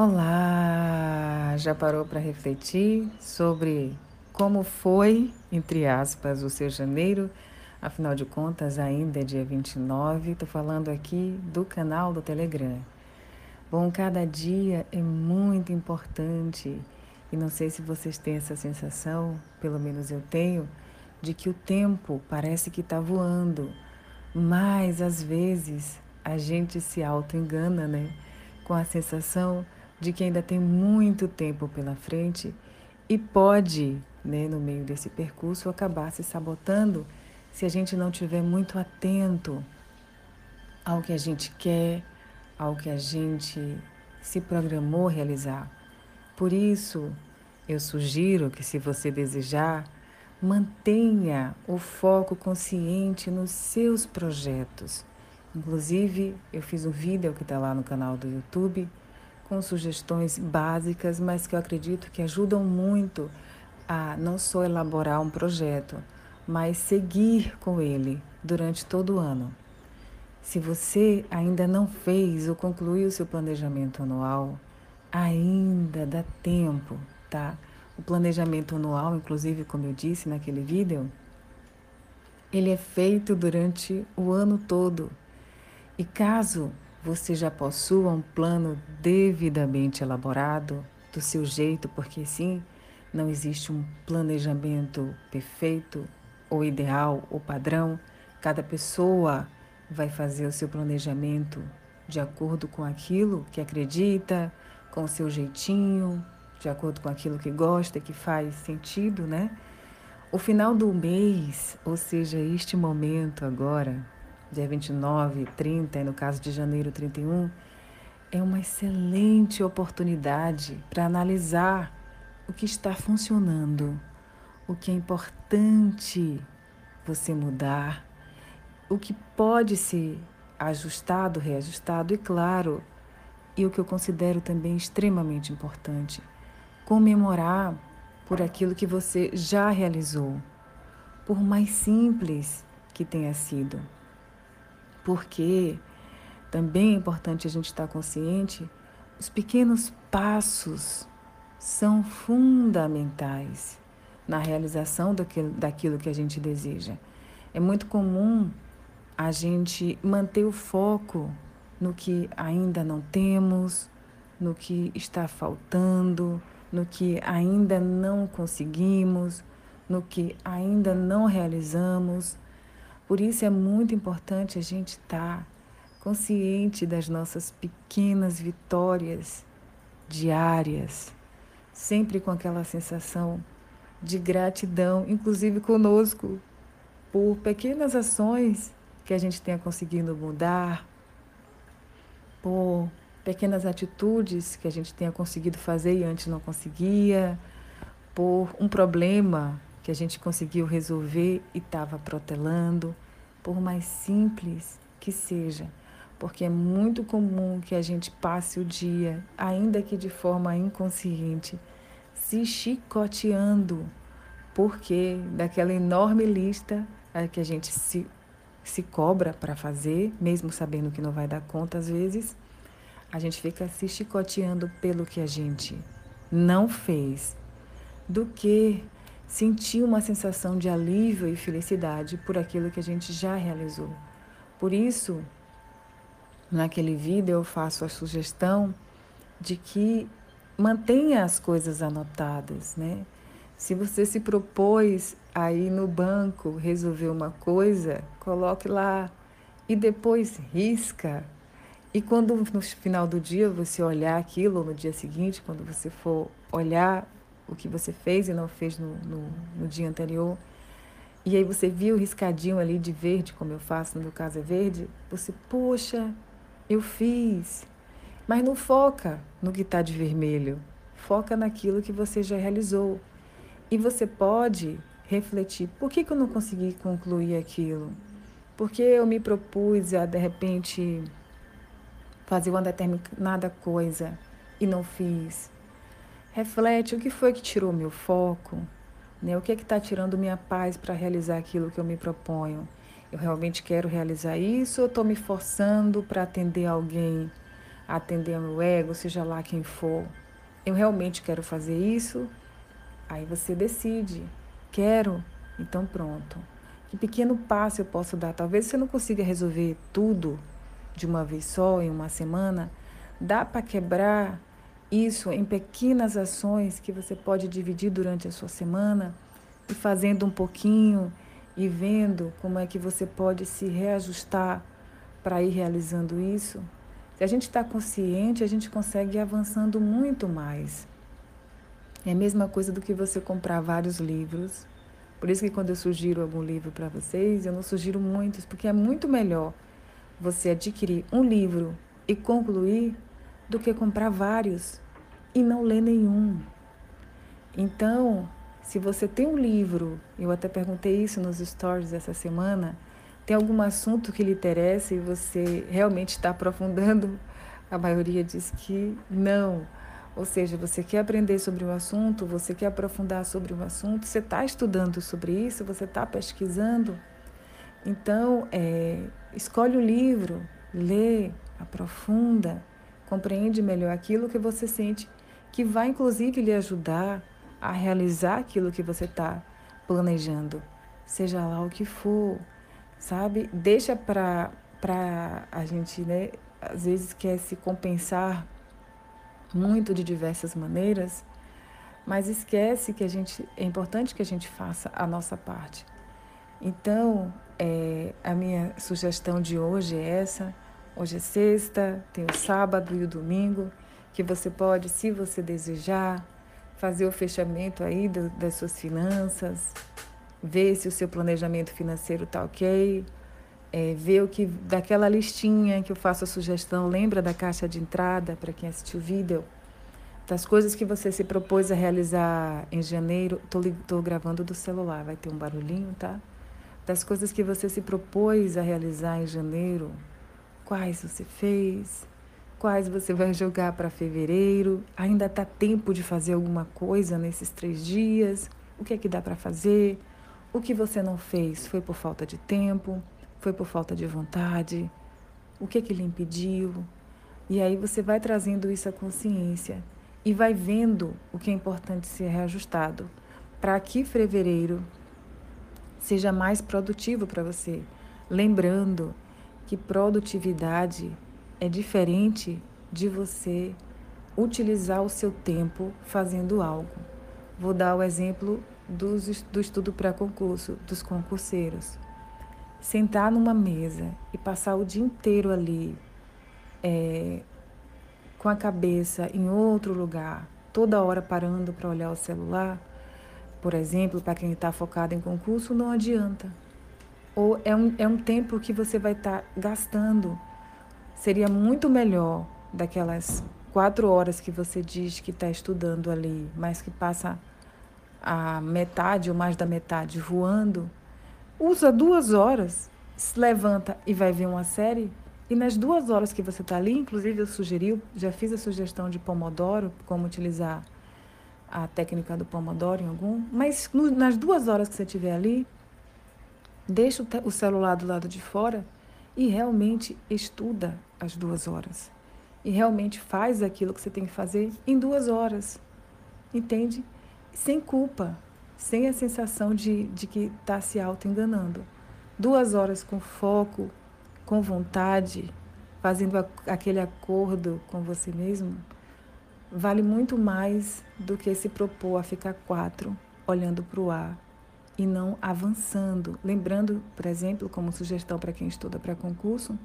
Olá! Já parou para refletir sobre como foi, entre aspas, o seu janeiro? Afinal de contas, ainda é dia 29, estou falando aqui do canal do Telegram. Bom, cada dia é muito importante e não sei se vocês têm essa sensação, pelo menos eu tenho, de que o tempo parece que está voando, mas às vezes a gente se auto-engana, né? Com a sensação de que ainda tem muito tempo pela frente e pode, né, no meio desse percurso, acabar se sabotando se a gente não tiver muito atento ao que a gente quer, ao que a gente se programou realizar. Por isso, eu sugiro que, se você desejar, mantenha o foco consciente nos seus projetos. Inclusive, eu fiz um vídeo que está lá no canal do YouTube com sugestões básicas, mas que eu acredito que ajudam muito a não só elaborar um projeto, mas seguir com ele durante todo o ano. Se você ainda não fez ou concluiu seu planejamento anual, ainda dá tempo, tá? O planejamento anual, inclusive, como eu disse naquele vídeo, ele é feito durante o ano todo. E caso você já possua um plano devidamente elaborado, do seu jeito, porque sim, não existe um planejamento perfeito ou ideal ou padrão. Cada pessoa vai fazer o seu planejamento de acordo com aquilo que acredita, com o seu jeitinho, de acordo com aquilo que gosta, que faz sentido, né? O final do mês, ou seja, este momento agora, dia 29, 30 e no caso de janeiro 31, é uma excelente oportunidade para analisar o que está funcionando, o que é importante você mudar, o que pode ser ajustado, reajustado e, claro, e o que eu considero também extremamente importante, comemorar por aquilo que você já realizou, por mais simples que tenha sido porque também é importante a gente estar consciente, os pequenos passos são fundamentais na realização daquilo, daquilo que a gente deseja. É muito comum a gente manter o foco no que ainda não temos, no que está faltando, no que ainda não conseguimos, no que ainda não realizamos. Por isso é muito importante a gente estar consciente das nossas pequenas vitórias diárias, sempre com aquela sensação de gratidão, inclusive conosco, por pequenas ações que a gente tenha conseguido mudar, por pequenas atitudes que a gente tenha conseguido fazer e antes não conseguia, por um problema que a gente conseguiu resolver e estava protelando, por mais simples que seja, porque é muito comum que a gente passe o dia, ainda que de forma inconsciente, se chicoteando, porque daquela enorme lista que a gente se, se cobra para fazer, mesmo sabendo que não vai dar conta às vezes, a gente fica se chicoteando pelo que a gente não fez, do que sentir uma sensação de alívio e felicidade por aquilo que a gente já realizou. Por isso, naquele vídeo eu faço a sugestão de que mantenha as coisas anotadas, né? Se você se propôs a ir no banco resolver uma coisa, coloque lá e depois risca. E quando no final do dia você olhar aquilo, ou no dia seguinte, quando você for olhar o que você fez e não fez no, no, no dia anterior. E aí você viu o riscadinho ali de verde, como eu faço, no meu caso é verde, você, poxa, eu fiz. Mas não foca no que está de vermelho, foca naquilo que você já realizou. E você pode refletir, por que, que eu não consegui concluir aquilo? Porque eu me propus a, de repente, fazer uma determinada coisa e não fiz. Reflete o que foi que tirou meu foco, né? o que é que está tirando minha paz para realizar aquilo que eu me proponho. Eu realmente quero realizar isso ou estou me forçando para atender alguém? atender meu ego, seja lá quem for. Eu realmente quero fazer isso? Aí você decide. Quero? Então pronto. Que pequeno passo eu posso dar? Talvez você não consiga resolver tudo de uma vez só, em uma semana. Dá para quebrar isso em pequenas ações que você pode dividir durante a sua semana e fazendo um pouquinho e vendo como é que você pode se reajustar para ir realizando isso. Se a gente está consciente, a gente consegue ir avançando muito mais. É a mesma coisa do que você comprar vários livros. Por isso que quando eu sugiro algum livro para vocês, eu não sugiro muitos, porque é muito melhor você adquirir um livro e concluir do que comprar vários e não ler nenhum. Então, se você tem um livro, eu até perguntei isso nos stories essa semana, tem algum assunto que lhe interessa e você realmente está aprofundando? A maioria diz que não. Ou seja, você quer aprender sobre o assunto, você quer aprofundar sobre o assunto, você está estudando sobre isso, você está pesquisando. Então, é, escolhe o livro, lê, aprofunda, compreende melhor aquilo que você sente, que vai inclusive lhe ajudar a realizar aquilo que você está planejando, seja lá o que for, sabe? Deixa para a gente, né? Às vezes quer se compensar muito de diversas maneiras, mas esquece que a gente é importante que a gente faça a nossa parte. Então, é, a minha sugestão de hoje é essa. Hoje é sexta, tem o sábado e o domingo, que você pode, se você desejar, fazer o fechamento aí do, das suas finanças, ver se o seu planejamento financeiro está ok, é, ver o que daquela listinha que eu faço a sugestão, lembra da caixa de entrada para quem assistiu o vídeo, das coisas que você se propôs a realizar em janeiro, estou gravando do celular, vai ter um barulhinho, tá? Das coisas que você se propôs a realizar em janeiro, quais você fez, quais você vai jogar para fevereiro, ainda está tempo de fazer alguma coisa nesses três dias, o que é que dá para fazer, o que você não fez foi por falta de tempo, foi por falta de vontade? O que, que lhe impediu? E aí você vai trazendo isso à consciência e vai vendo o que é importante ser reajustado para que fevereiro seja mais produtivo para você. Lembrando que produtividade é diferente de você utilizar o seu tempo fazendo algo. Vou dar o exemplo dos, do estudo pré-concurso, dos concurseiros sentar numa mesa e passar o dia inteiro ali é, com a cabeça em outro lugar, toda hora parando para olhar o celular, por exemplo, para quem está focado em concurso, não adianta. Ou é um, é um tempo que você vai estar tá gastando. Seria muito melhor daquelas quatro horas que você diz que está estudando ali, mas que passa a metade ou mais da metade voando, usa duas horas, se levanta e vai ver uma série, e nas duas horas que você está ali, inclusive eu sugeri, já fiz a sugestão de Pomodoro, como utilizar a técnica do Pomodoro em algum, mas no, nas duas horas que você estiver ali, deixa o, celular do lado de fora e realmente estuda as duas horas. E realmente faz aquilo que você tem que fazer em duas horas. Entende? Sem culpa, sem a sensação de, de que está se auto-enganando. Duas horas com foco, com vontade, fazendo aquele acordo com você mesmo, vale muito mais do que se propor a ficar quatro olhando para o ar e não avançando. Lembrando, por exemplo, como sugestão para quem estuda para concurso,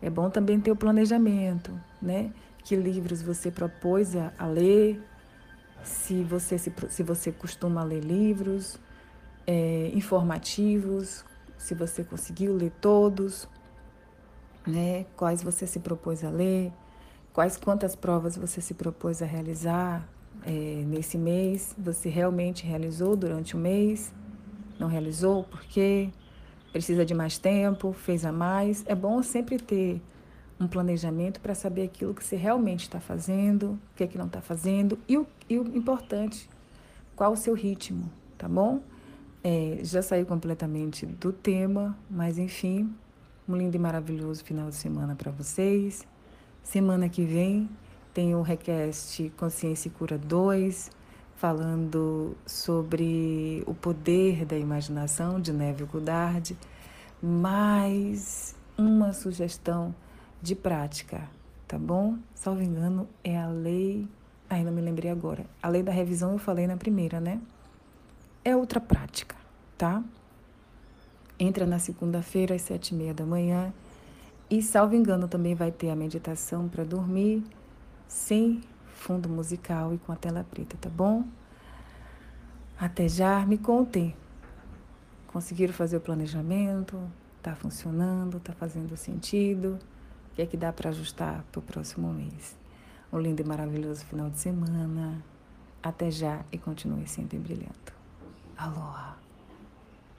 é bom também ter o planejamento, né? Que livros você propôs a, a ler, se você, se, se você costuma ler livros é, informativos, se você conseguiu ler todos, né? quais você se propôs a ler, quais quantas provas você se propôs a realizar é, nesse mês, você realmente realizou durante o mês, não realizou, por quê? Precisa de mais tempo, fez a mais. É bom sempre ter um planejamento para saber aquilo que você realmente está fazendo, o que é que não está fazendo e o, e o importante, qual o seu ritmo, tá bom? É, já saiu completamente do tema, mas enfim, um lindo e maravilhoso final de semana para vocês. Semana que vem tem o Request Consciência e Cura 2, falando sobre o poder da imaginação de Neville Goddard, mais uma sugestão de prática, tá bom? Salvo engano, é a lei. Ai, não me lembrei agora. A lei da revisão eu falei na primeira, né? É outra prática, tá? Entra na segunda-feira às sete e meia da manhã e, salvo engano, também vai ter a meditação para dormir, sem fundo musical e com a tela preta, tá bom? Até já, me contem. Conseguiram fazer o planejamento? Tá funcionando? Tá fazendo sentido? O que é que dá para ajustar para o próximo mês? Um lindo e maravilhoso final de semana. Até já e continue sempre brilhando. Aloha!